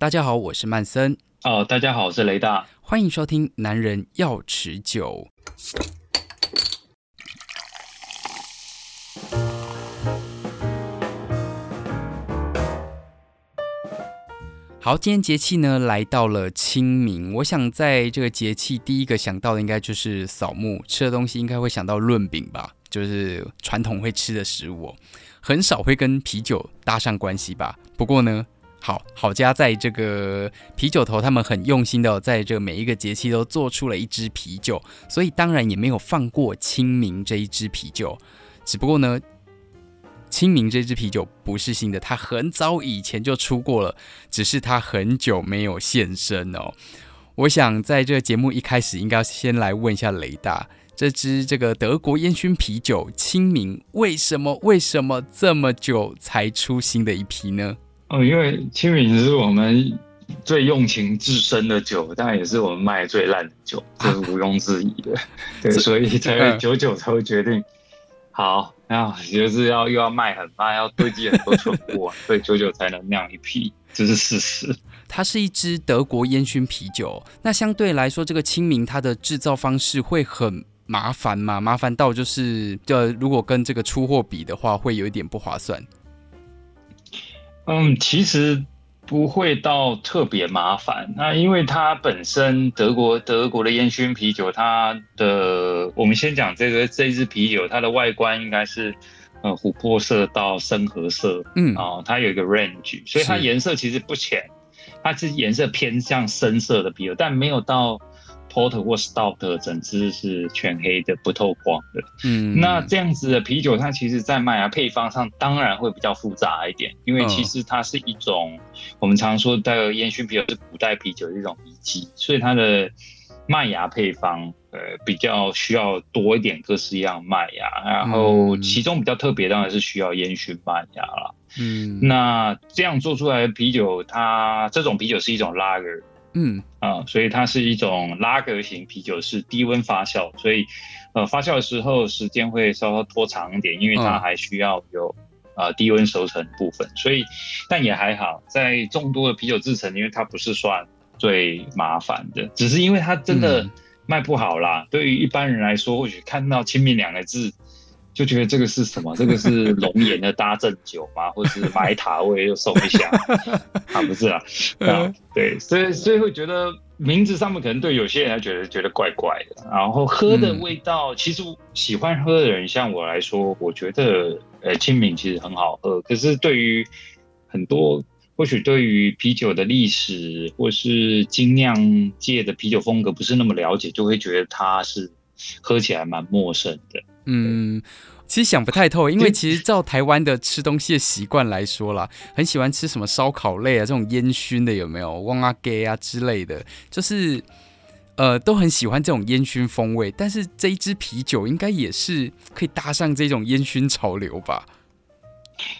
大家好，我是曼森。哦，大家好，我是雷大。欢迎收听《男人要持久》。好，今天节气呢来到了清明，我想在这个节气第一个想到的应该就是扫墓，吃的东西应该会想到润饼吧，就是传统会吃的食物，很少会跟啤酒搭上关系吧。不过呢，好好家在这个啤酒头，他们很用心的在这每一个节气都做出了一支啤酒，所以当然也没有放过清明这一支啤酒，只不过呢。清明这支啤酒不是新的，它很早以前就出过了，只是它很久没有现身哦。我想在这个节目一开始，应该先来问一下雷大，这支这个德国烟熏啤酒清明为什么为什么这么久才出新的一批呢？哦，因为清明是我们最用情至深的酒，但也是我们卖最烂的酒，这是毋庸置疑的。对，所以才会久久才会决定。好，那就是要又要卖很慢，要堆积很多存货，所以久久才能酿一批，这是事实。它是一支德国烟熏啤酒，那相对来说，这个清明它的制造方式会很麻烦吗？麻烦到就是，就如果跟这个出货比的话，会有一点不划算。嗯，其实。不会到特别麻烦，那因为它本身德国德国的烟熏啤酒，它的我们先讲这个这支啤酒，它的外观应该是呃琥珀色到深褐色，嗯啊、哦，它有一个 range，所以它颜色其实不浅，它是颜色偏向深色的啤酒，但没有到。Porter 或 Stout 整支是全黑的，不透光的。嗯，那这样子的啤酒，它其实在麦芽配方上当然会比较复杂一点，因为其实它是一种、哦、我们常说的烟熏啤酒是古代啤酒的一种遗迹，所以它的麦芽配方呃比较需要多一点各式一样麦芽，然后其中比较特别当然是需要烟熏麦芽啦。嗯，那这样做出来的啤酒，它这种啤酒是一种 Lager。嗯啊，所以它是一种拉格型啤酒，是低温发酵，所以呃发酵的时候时间会稍稍拖长一点，因为它还需要有呃低温熟成部分，所以但也还好，在众多的啤酒制成，因为它不是算最麻烦的，只是因为它真的卖不好啦。嗯、对于一般人来说，或许看到“清明”两个字。就觉得这个是什么？这个是 龙岩的搭正酒吗？或者是买塔位又送一下？啊，不是啊，啊，对，所以所以会觉得名字上面可能对有些人来觉得觉得怪怪的。然后喝的味道，嗯、其实喜欢喝的人，像我来说，我觉得呃清明其实很好喝。可是对于很多或许对于啤酒的历史或是精酿界的啤酒风格不是那么了解，就会觉得它是喝起来蛮陌生的。嗯，其实想不太透，因为其实照台湾的吃东西的习惯来说啦，很喜欢吃什么烧烤类啊，这种烟熏的有没有？旺啊给啊之类的，就是呃都很喜欢这种烟熏风味。但是这一支啤酒应该也是可以搭上这种烟熏潮流吧？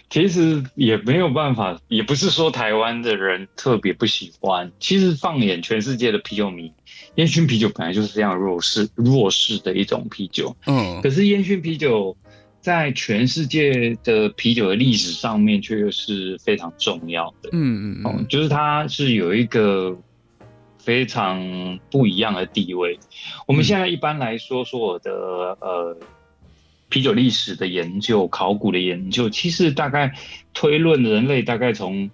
其实也没有办法，也不是说台湾的人特别不喜欢。其实放眼全世界的啤酒迷，烟熏啤酒本来就是非常弱势、弱势的一种啤酒。嗯，可是烟熏啤酒在全世界的啤酒的历史上面，却又是非常重要的。嗯嗯嗯，就是它是有一个非常不一样的地位。我们现在一般来说说我的呃。啤酒历史的研究、考古的研究，其实大概推论人类大概从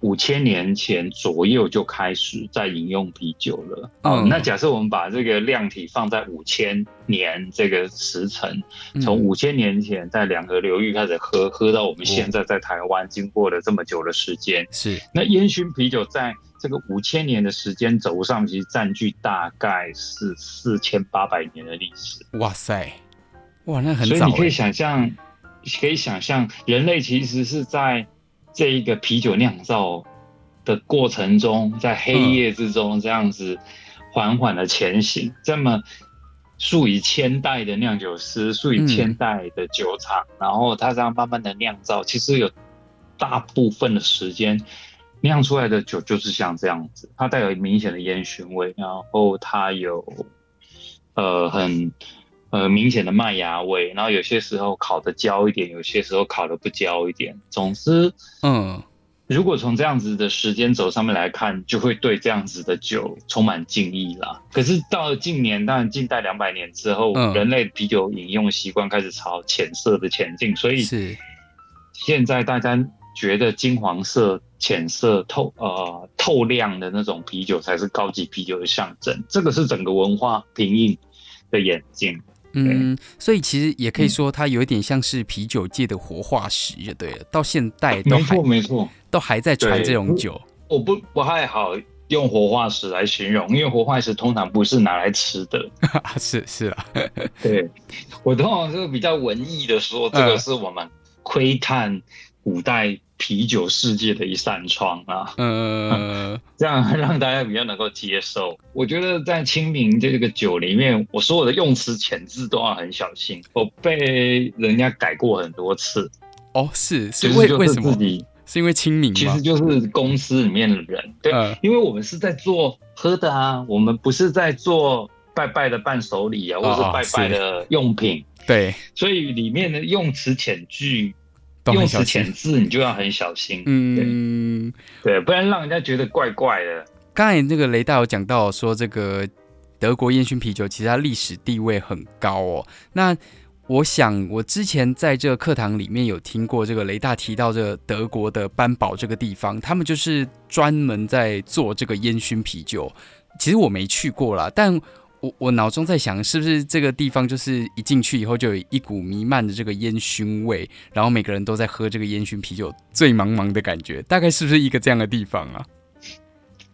五千年前左右就开始在饮用啤酒了。嗯，那假设我们把这个量体放在五千年这个时辰，从五千年前在两河流域开始喝，喝到我们现在在台湾，经过了这么久的时间，是那烟熏啤酒在这个五千年的时间轴上，其实占据大概是四千八百年的历史。哇塞！哇，那很早。所以你可以想象，可以想象，人类其实是在这一个啤酒酿造的过程中，在黑夜之中这样子缓缓的前行。嗯、这么数以千代的酿酒师，数以千代的酒厂，嗯、然后它这样慢慢的酿造，其实有大部分的时间酿出来的酒就是像这样子，它带有明显的烟熏味，然后它有呃很。呃，明显的麦芽味，然后有些时候烤的焦一点，有些时候烤的不焦一点。总之，嗯，如果从这样子的时间轴上面来看，就会对这样子的酒充满敬意啦。可是到了近年，当然近代两百年之后，嗯、人类啤酒饮用习惯开始朝浅色的前进，所以是现在大家觉得金黄色、浅色、透呃透亮的那种啤酒才是高级啤酒的象征。这个是整个文化品饮的演进。嗯，所以其实也可以说，它有一点像是啤酒界的活化石，就对了。到现代都还没错，没错，都还在传这种酒。我不不太好用活化石来形容，因为活化石通常不是拿来吃的。是是啊，对，我通常是比较文艺的说，这个是我们窥探古代。啤酒世界的一扇窗啊，嗯，这样让大家比较能够接受。我觉得在清明这个酒里面，我所有的用词遣字都要很小心。我被人家改过很多次。哦，是是为为什么？是因为清明？其实就是公司里面的人，对，嗯、因为我们是在做喝的啊，我们不是在做拜拜的伴手礼啊，或者是拜拜的用品。哦、对，所以里面的用词遣句。用词遣字，你就要很小心，嗯，对，不然让人家觉得怪怪的。刚才那个雷大有讲到说，这个德国烟熏啤酒其实它历史地位很高哦。那我想，我之前在这个课堂里面有听过这个雷大提到这个德国的班堡这个地方，他们就是专门在做这个烟熏啤酒。其实我没去过啦，但。我我脑中在想，是不是这个地方就是一进去以后就有一股弥漫的这个烟熏味，然后每个人都在喝这个烟熏啤酒，醉茫茫的感觉，大概是不是一个这样的地方啊？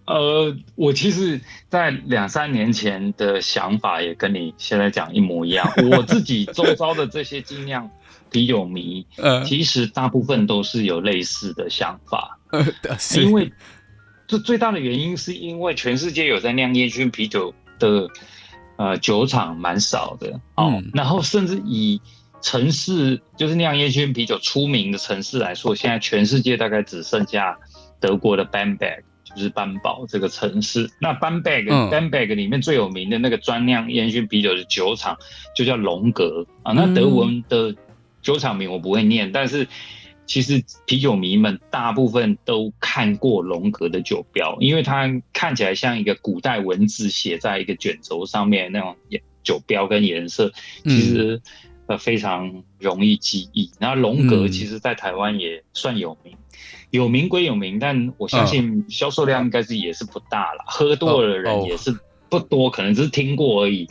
呃，我其实，在两三年前的想法也跟你现在讲一模一样。我自己周遭的这些精酿啤酒迷，呃，其实大部分都是有类似的想法，因为这最大的原因是因为全世界有在酿烟熏啤酒的。呃，酒厂蛮少的哦，嗯、然后甚至以城市就是酿烟熏啤酒出名的城市来说，现在全世界大概只剩下德国的 Bamberg，就是班堡这个城市。那 Bamberg、嗯、Bamberg 里面最有名的那个专酿烟熏啤酒的酒厂就叫龙格啊。那德文的酒厂名我不会念，嗯、但是。其实啤酒迷们大部分都看过龙格的酒标，因为它看起来像一个古代文字写在一个卷轴上面那种酒标跟颜色，其实呃非常容易记忆。然后龙格其实在台湾也算有名，有名归有名，但我相信销售量应该是也是不大了，喝多的人也是不多，可能只是听过而已。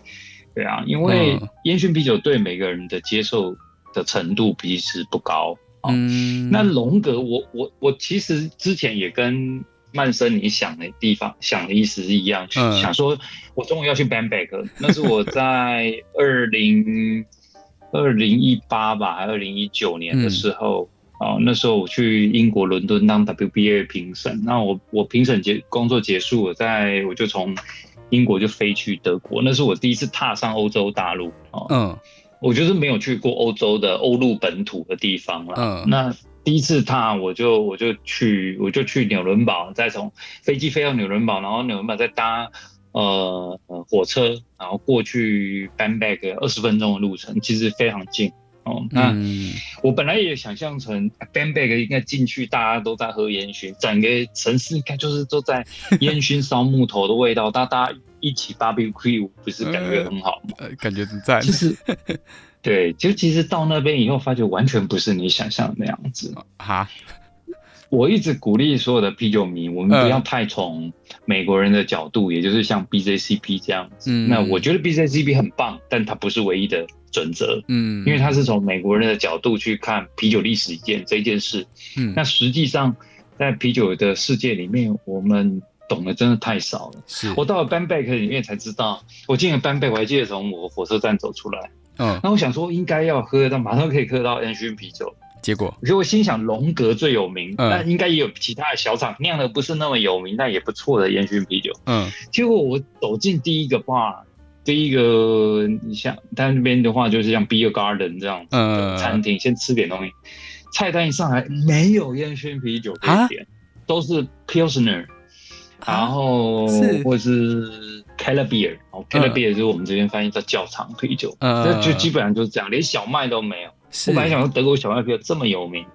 对啊，因为烟熏啤酒对每个人的接受的程度其实不高。嗯，那龙格，我我我其实之前也跟曼森你想的地方想的意思是一样，嗯、想说我终于要去 Bamberg，那是我在二零二零一八吧，还二零一九年的时候，嗯、哦，那时候我去英国伦敦当 WBA 评审，那我我评审结工作结束，我在我就从英国就飞去德国，那是我第一次踏上欧洲大陆，哦，嗯。我就是没有去过欧洲的欧陆本土的地方了。嗯，那第一次踏，我就我就去我就去纽伦堡，再从飞机飞到纽伦堡，然后纽伦堡再搭呃呃火车，然后过去 Bamberg 二十分钟的路程，其实非常近。哦，那我本来也想象成 Bamberg 应该进去，大家都在喝烟熏，整个城市应该就是都在烟熏烧木头的味道，大家一起 barbecue 不是感觉很好吗？呃、感觉很赞。其实，对，就其实到那边以后，发觉完全不是你想象的那样子。哈，我一直鼓励所有的啤酒迷，我们不要太从美国人的角度，呃、也就是像 BJCP 这样子。嗯、那我觉得 BJCP 很棒，但它不是唯一的。准则，嗯，因为它是从美国人的角度去看啤酒历史一件这件事，嗯，那实际上在啤酒的世界里面，我们懂得真的太少了。是。我到了 BANBEC 里面才知道，我进了 BANBEC，我还记得从我火车站走出来，嗯，那我想说应该要喝到马上可以喝到烟熏啤酒，结果，所以我心想龙格最有名，那、嗯、应该也有其他的小厂酿的不是那么有名但也不错的烟熏啤酒，嗯，结果我走进第一个 bar。第一个，你像他那边的话，就是像 Beer Garden 这样子的餐厅，嗯、先吃点东西。菜单一上来，没有烟熏啤酒这一点，啊、都是 Pilsner，然后或者是 Beer 就是我们这边翻译叫窖藏啤酒，这、嗯、就基本上就是这样，连小麦都没有。我本来想说德国小麦啤酒这么有名，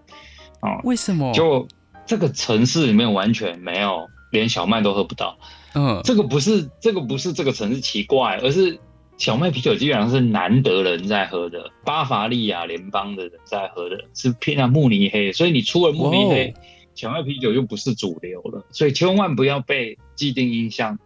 为什么？就这个城市里面完全没有，连小麦都喝不到。嗯，这个不是这个不是这个城市奇怪，而是小麦啤酒基本上是南德人在喝的，巴伐利亚联邦的人在喝的，是偏向慕尼黑，所以你出了慕尼黑，小麦啤酒又不是主流了。所以千万不要被既定印象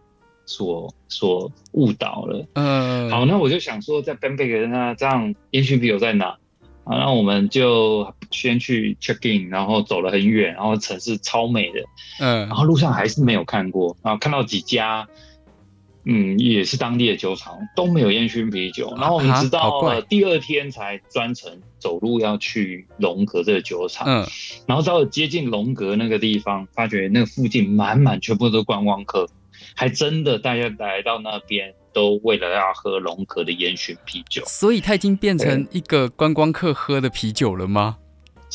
所所误导了。嗯，好，那我就想说，在 Bamberg 那这样烟熏啤酒在哪？啊，那我们就先去 check in，然后走了很远，然后城市超美的，嗯，然后路上还是没有看过，然后看到几家，嗯，也是当地的酒厂都没有烟熏啤酒，然后我们直到了第二天才专程走路要去龙格这个酒厂，嗯，然后到了接近龙格那个地方，发觉那个附近满满全部都是观光客，还真的大家来到那边。都为了要喝龙格的烟熏啤酒，所以它已经变成一个观光客喝的啤酒了吗？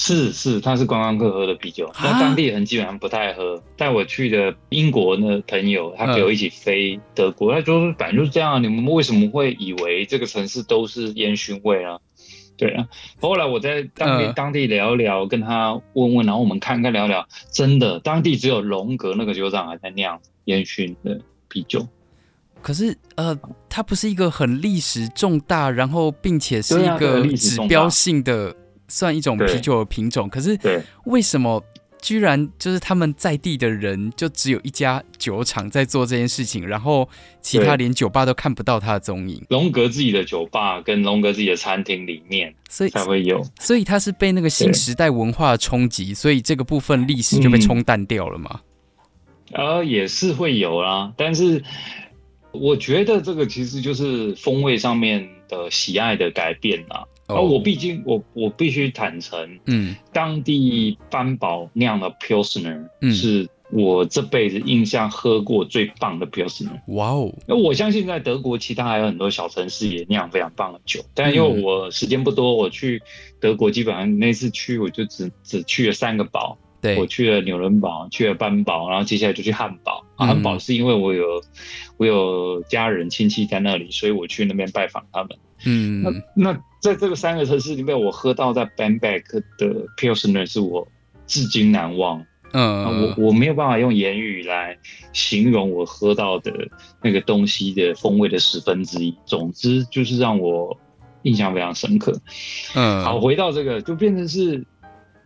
是是，他是观光客喝的啤酒，那当地人基本上不太喝。带我去的英国的朋友，他陪我一起飞德国，嗯、他说反正就是这样，你们为什么会以为这个城市都是烟熏味啊？对啊，后来我在当地、嗯、当地聊聊，跟他问问，然后我们看看聊聊，真的，当地只有龙格那个酒厂还在酿烟熏的啤酒。可是，呃，它不是一个很历史重大，然后并且是一个指标性的，算一种啤酒的品种。可是，为什么居然就是他们在地的人就只有一家酒厂在做这件事情，然后其他连酒吧都看不到它的踪影？龙格自己的酒吧跟龙格自己的餐厅里面，所以才会有。所以它是被那个新时代文化的冲击，所以这个部分历史就被冲淡掉了吗？嗯、呃，也是会有啦，但是。我觉得这个其实就是风味上面的喜爱的改变啦。而、oh. 我毕竟我我必须坦诚，嗯，当地班堡酿的 Pilsner 是我这辈子印象喝过最棒的 Pilsner。哇哦！那我相信在德国其他还有很多小城市也酿非常棒的酒，但因为我时间不多，我去德国基本上那次去我就只只去了三个堡。对，我去了纽伦堡，去了班堡，然后接下来就去汉堡。啊，汉堡是因为我有我有家人亲戚在那里，所以我去那边拜访他们。嗯，那那在这个三个城市里面，我喝到在 Bamberg 的 Pilsner 是我至今难忘。嗯，我我没有办法用言语来形容我喝到的那个东西的风味的十分之一。总之就是让我印象非常深刻。嗯，好，回到这个就变成是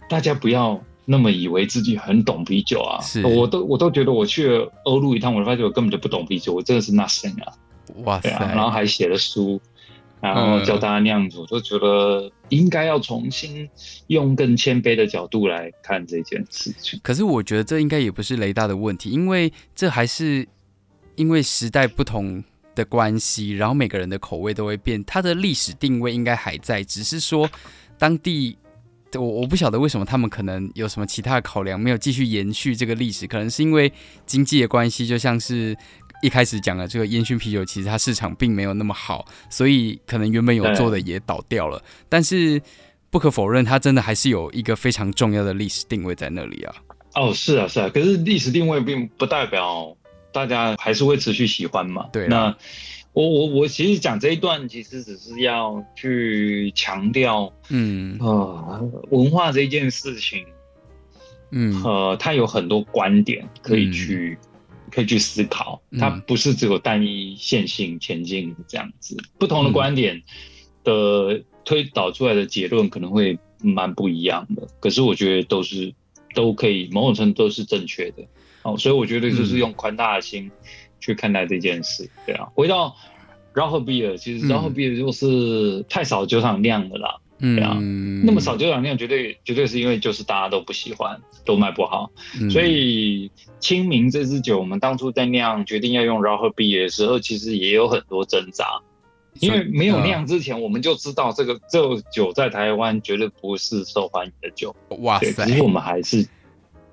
大家不要。那么以为自己很懂啤酒啊？是，我都我都觉得我去了欧陆一趟，我发现我根本就不懂啤酒，我真的是 nothing 啊！哇塞！啊、然后还写了书，然后教大家酿酒，我、嗯、就觉得应该要重新用更谦卑的角度来看这件事情。可是我觉得这应该也不是雷大的问题，因为这还是因为时代不同的关系，然后每个人的口味都会变，它的历史定位应该还在，只是说当地。我我不晓得为什么他们可能有什么其他的考量，没有继续延续这个历史，可能是因为经济的关系，就像是一开始讲的这个烟熏啤酒，其实它市场并没有那么好，所以可能原本有做的也倒掉了。但是不可否认，它真的还是有一个非常重要的历史定位在那里啊。哦，是啊，是啊，可是历史定位并不代表大家还是会持续喜欢嘛。对，那。我我我其实讲这一段，其实只是要去强调，嗯呃，文化这件事情，嗯呃，它有很多观点可以去、嗯、可以去思考，它不是只有单一线性前进这样子，不同的观点的推导出来的结论可能会蛮不一样的，可是我觉得都是都可以某种程度都是正确的，哦，所以我觉得就是用宽大的心。嗯去看待这件事，对啊，回到 Rauchbier，其实 Rauchbier 就是太少酒厂酿的啦，嗯、对啊，那么少酒厂酿，绝对绝对是因为就是大家都不喜欢，都卖不好，嗯、所以清明这支酒，我们当初在酿决定要用 Rauchbier 的时候，其实也有很多挣扎，因为没有酿之前，我们就知道这个这个酒在台湾绝对不是受欢迎的酒，哇塞，其实我们还是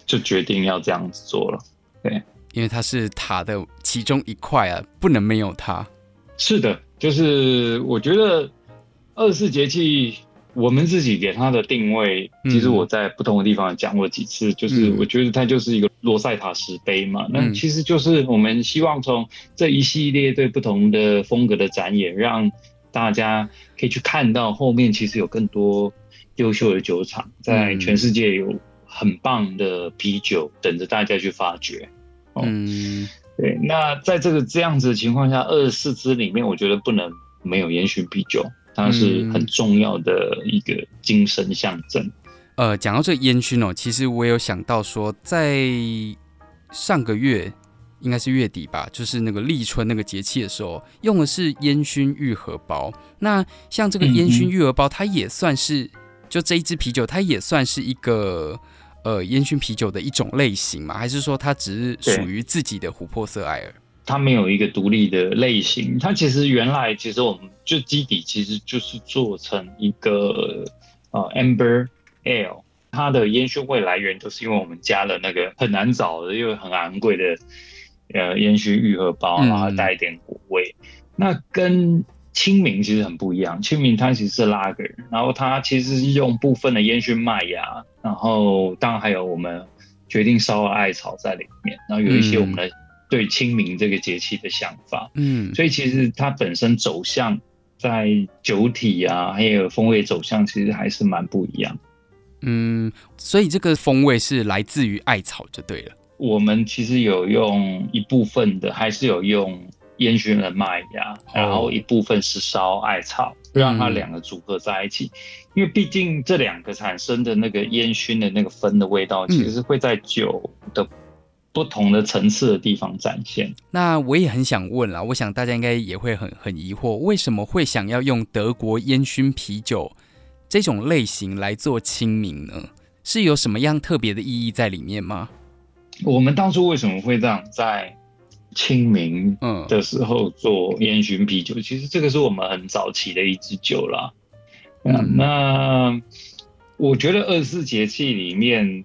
就决定要这样子做了，对。因为它是塔的其中一块啊，不能没有它。是的，就是我觉得二十四节气，我们自己给它的定位，嗯、其实我在不同的地方也讲过几次，就是我觉得它就是一个罗塞塔石碑嘛。嗯、那其实就是我们希望从这一系列对不同的风格的展演，让大家可以去看到后面其实有更多优秀的酒厂，在全世界有很棒的啤酒等着大家去发掘。哦、嗯，对。那在这个这样子的情况下，二十四支里面，我觉得不能没有烟熏啤酒，它是很重要的一个精神象征。呃，讲到这个烟熏哦，其实我有想到说，在上个月应该是月底吧，就是那个立春那个节气的时候，用的是烟熏玉荷包。那像这个烟熏玉荷包，它也算是，就这一支啤酒，它也算是一个呃烟熏啤酒的一种类型嘛？还是说它只是属于自己的琥珀色艾尔？它没有一个独立的类型，它其实原来其实我们就基底其实就是做成一个呃 Amber。Ale，它的烟熏味来源都是因为我们加了那个很难找的又很昂贵的呃烟熏玉荷包，然后带一点果味。嗯、那跟清明其实很不一样，清明它其实是拉格，然后它其实是用部分的烟熏麦芽，然后当然还有我们决定烧了艾草在里面，然后有一些我们的对清明这个节气的想法。嗯，所以其实它本身走向在酒体啊，还有风味走向，其实还是蛮不一样。嗯，所以这个风味是来自于艾草就对了。我们其实有用一部分的，还是有用烟熏的麦芽，哦、然后一部分是烧艾草，让它两个组合在一起。嗯、因为毕竟这两个产生的那个烟熏的那个分的味道，其实是会在酒的不同的层次的地方展现。嗯、那我也很想问啦，我想大家应该也会很很疑惑，为什么会想要用德国烟熏啤酒这种类型来做清明呢？是有什么样特别的意义在里面吗？我们当初为什么会这样在清明的时候做烟熏啤酒？嗯、其实这个是我们很早期的一支酒啦。嗯，那我觉得二十四节气里面，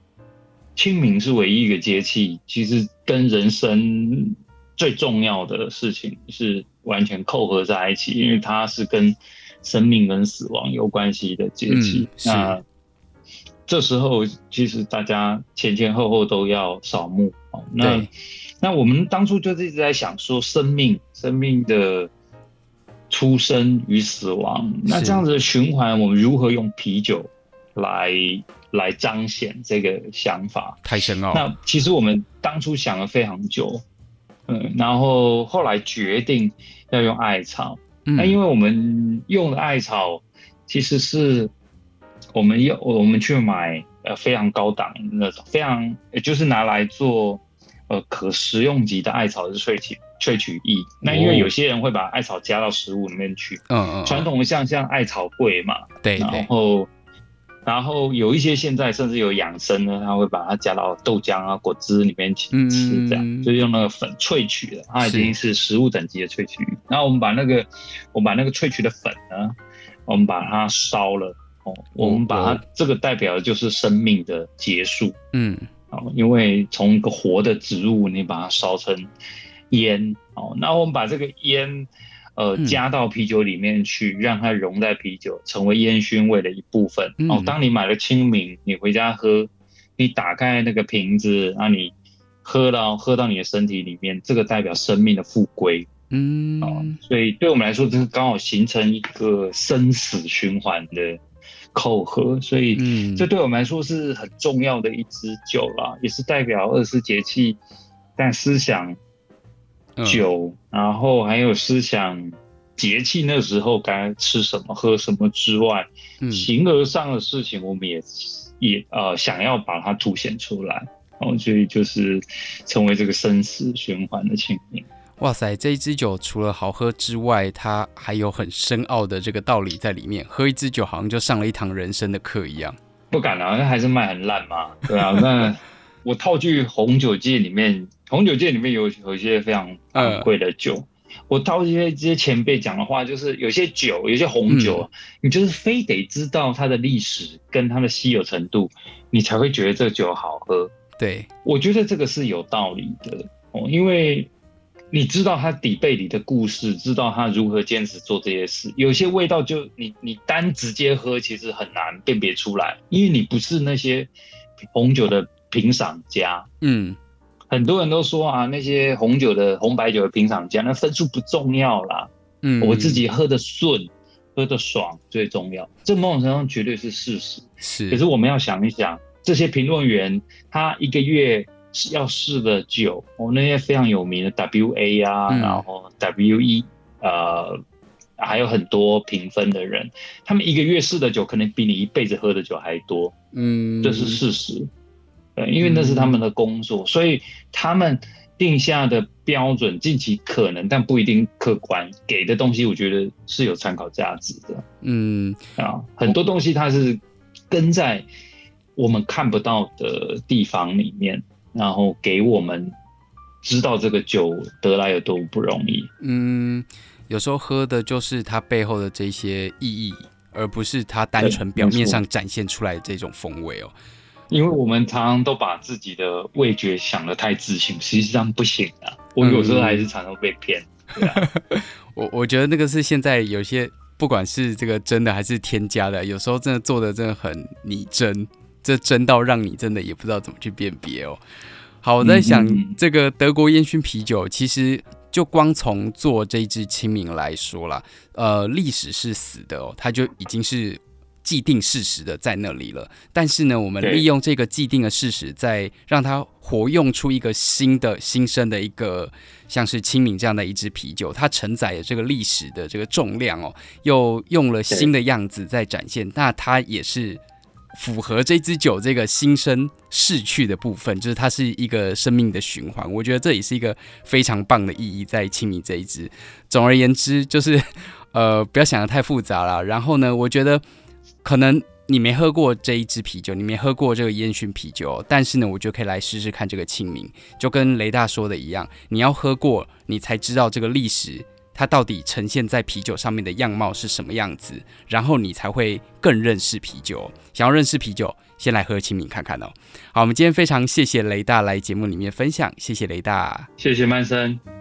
清明是唯一一个节气，其实跟人生最重要的事情是完全扣合在一起，因为它是跟生命跟死亡有关系的节气，嗯、那这时候其实大家前前后后都要扫墓。那那我们当初就是一直在想说，生命生命的出生与死亡，那这样子的循环，我们如何用啤酒来来彰显这个想法？太深奥。那其实我们当初想了非常久，嗯，然后后来决定要用艾草。那因为我们用的艾草，其实是我们用我们去买呃非常高档那种，非常就是拿来做呃可食用级的艾草的萃取萃取液。那因为有些人会把艾草加到食物里面去，嗯嗯，传统的像像艾草桂嘛，对，然后。然后有一些现在甚至有养生呢，他会把它加到豆浆啊、果汁里面去吃，这样、嗯、就是用那个粉萃取的，它已经是食物等级的萃取。是然后我们把那个，我们把那个萃取的粉呢，我们把它烧了哦，我们把它、哦、这个代表的就是生命的结束。嗯，哦，因为从一个活的植物，你把它烧成烟，哦，那我们把这个烟。呃，加到啤酒里面去，嗯、让它融在啤酒，成为烟熏味的一部分。嗯、哦，当你买了清明，你回家喝，你打开那个瓶子，让你喝到喝到你的身体里面，这个代表生命的复归。嗯，哦，所以对我们来说，这是刚好形成一个生死循环的扣合。所以，这对我们来说是很重要的一支酒啦，嗯、也是代表二十四节气，但思想。酒，然后还有思想节气那时候该吃什么喝什么之外，嗯、形而上的事情我们也也呃想要把它凸显出来，然后所以就是成为这个生死循环的清明。哇塞，这一支酒除了好喝之外，它还有很深奥的这个道理在里面。喝一支酒好像就上了一堂人生的课一样。不敢啊，那还是卖很烂嘛。对啊，那我套句红酒界里面。红酒界里面有有一些非常昂贵的酒，呃、我到一些这些前辈讲的话，就是有些酒，有些红酒，嗯、你就是非得知道它的历史跟它的稀有程度，你才会觉得这个酒好喝。对，我觉得这个是有道理的哦，因为你知道它底背里的故事，知道它如何坚持做这些事，有些味道就你你单直接喝其实很难辨别出来，因为你不是那些红酒的品赏家。嗯。很多人都说啊，那些红酒的红白酒的评赏家，那分数不重要啦。嗯，我自己喝的顺，喝的爽最重要。这某种程度上绝对是事实。是，可是我们要想一想，这些评论员他一个月要试的酒，哦，那些非常有名的 W A 啊，嗯、然后 W E，呃，还有很多评分的人，他们一个月试的酒可能比你一辈子喝的酒还多，嗯，这是事实，对，因为那是他们的工作，嗯、所以他们。定下的标准尽其可能，但不一定客观。给的东西，我觉得是有参考价值的。嗯啊，很多东西它是跟在我们看不到的地方里面，然后给我们知道这个酒得来有多不容易。嗯，有时候喝的就是它背后的这些意义，而不是它单纯表面上展现出来的这种风味哦。因为我们常常都把自己的味觉想得太自信，实际上不行啊。我有时候还是常常被骗。对啊、我我觉得那个是现在有些不管是这个真的还是添加的，有时候真的做的真的很拟真，这真到让你真的也不知道怎么去辨别哦。好，我在想这个德国烟熏啤酒，其实就光从做这支清明来说啦，呃，历史是死的哦，它就已经是。既定事实的在那里了，但是呢，我们利用这个既定的事实，在让它活用出一个新的、新生的一个，像是清明这样的一支啤酒，它承载的这个历史的这个重量哦，又用了新的样子在展现，那它也是符合这支酒这个新生逝去的部分，就是它是一个生命的循环。我觉得这也是一个非常棒的意义在清明这一支。总而言之，就是呃，不要想的太复杂了。然后呢，我觉得。可能你没喝过这一支啤酒，你没喝过这个烟熏啤酒，但是呢，我就可以来试试看这个清明，就跟雷大说的一样，你要喝过，你才知道这个历史它到底呈现在啤酒上面的样貌是什么样子，然后你才会更认识啤酒。想要认识啤酒，先来喝清明看看哦。好，我们今天非常谢谢雷大来节目里面分享，谢谢雷大，谢谢曼森。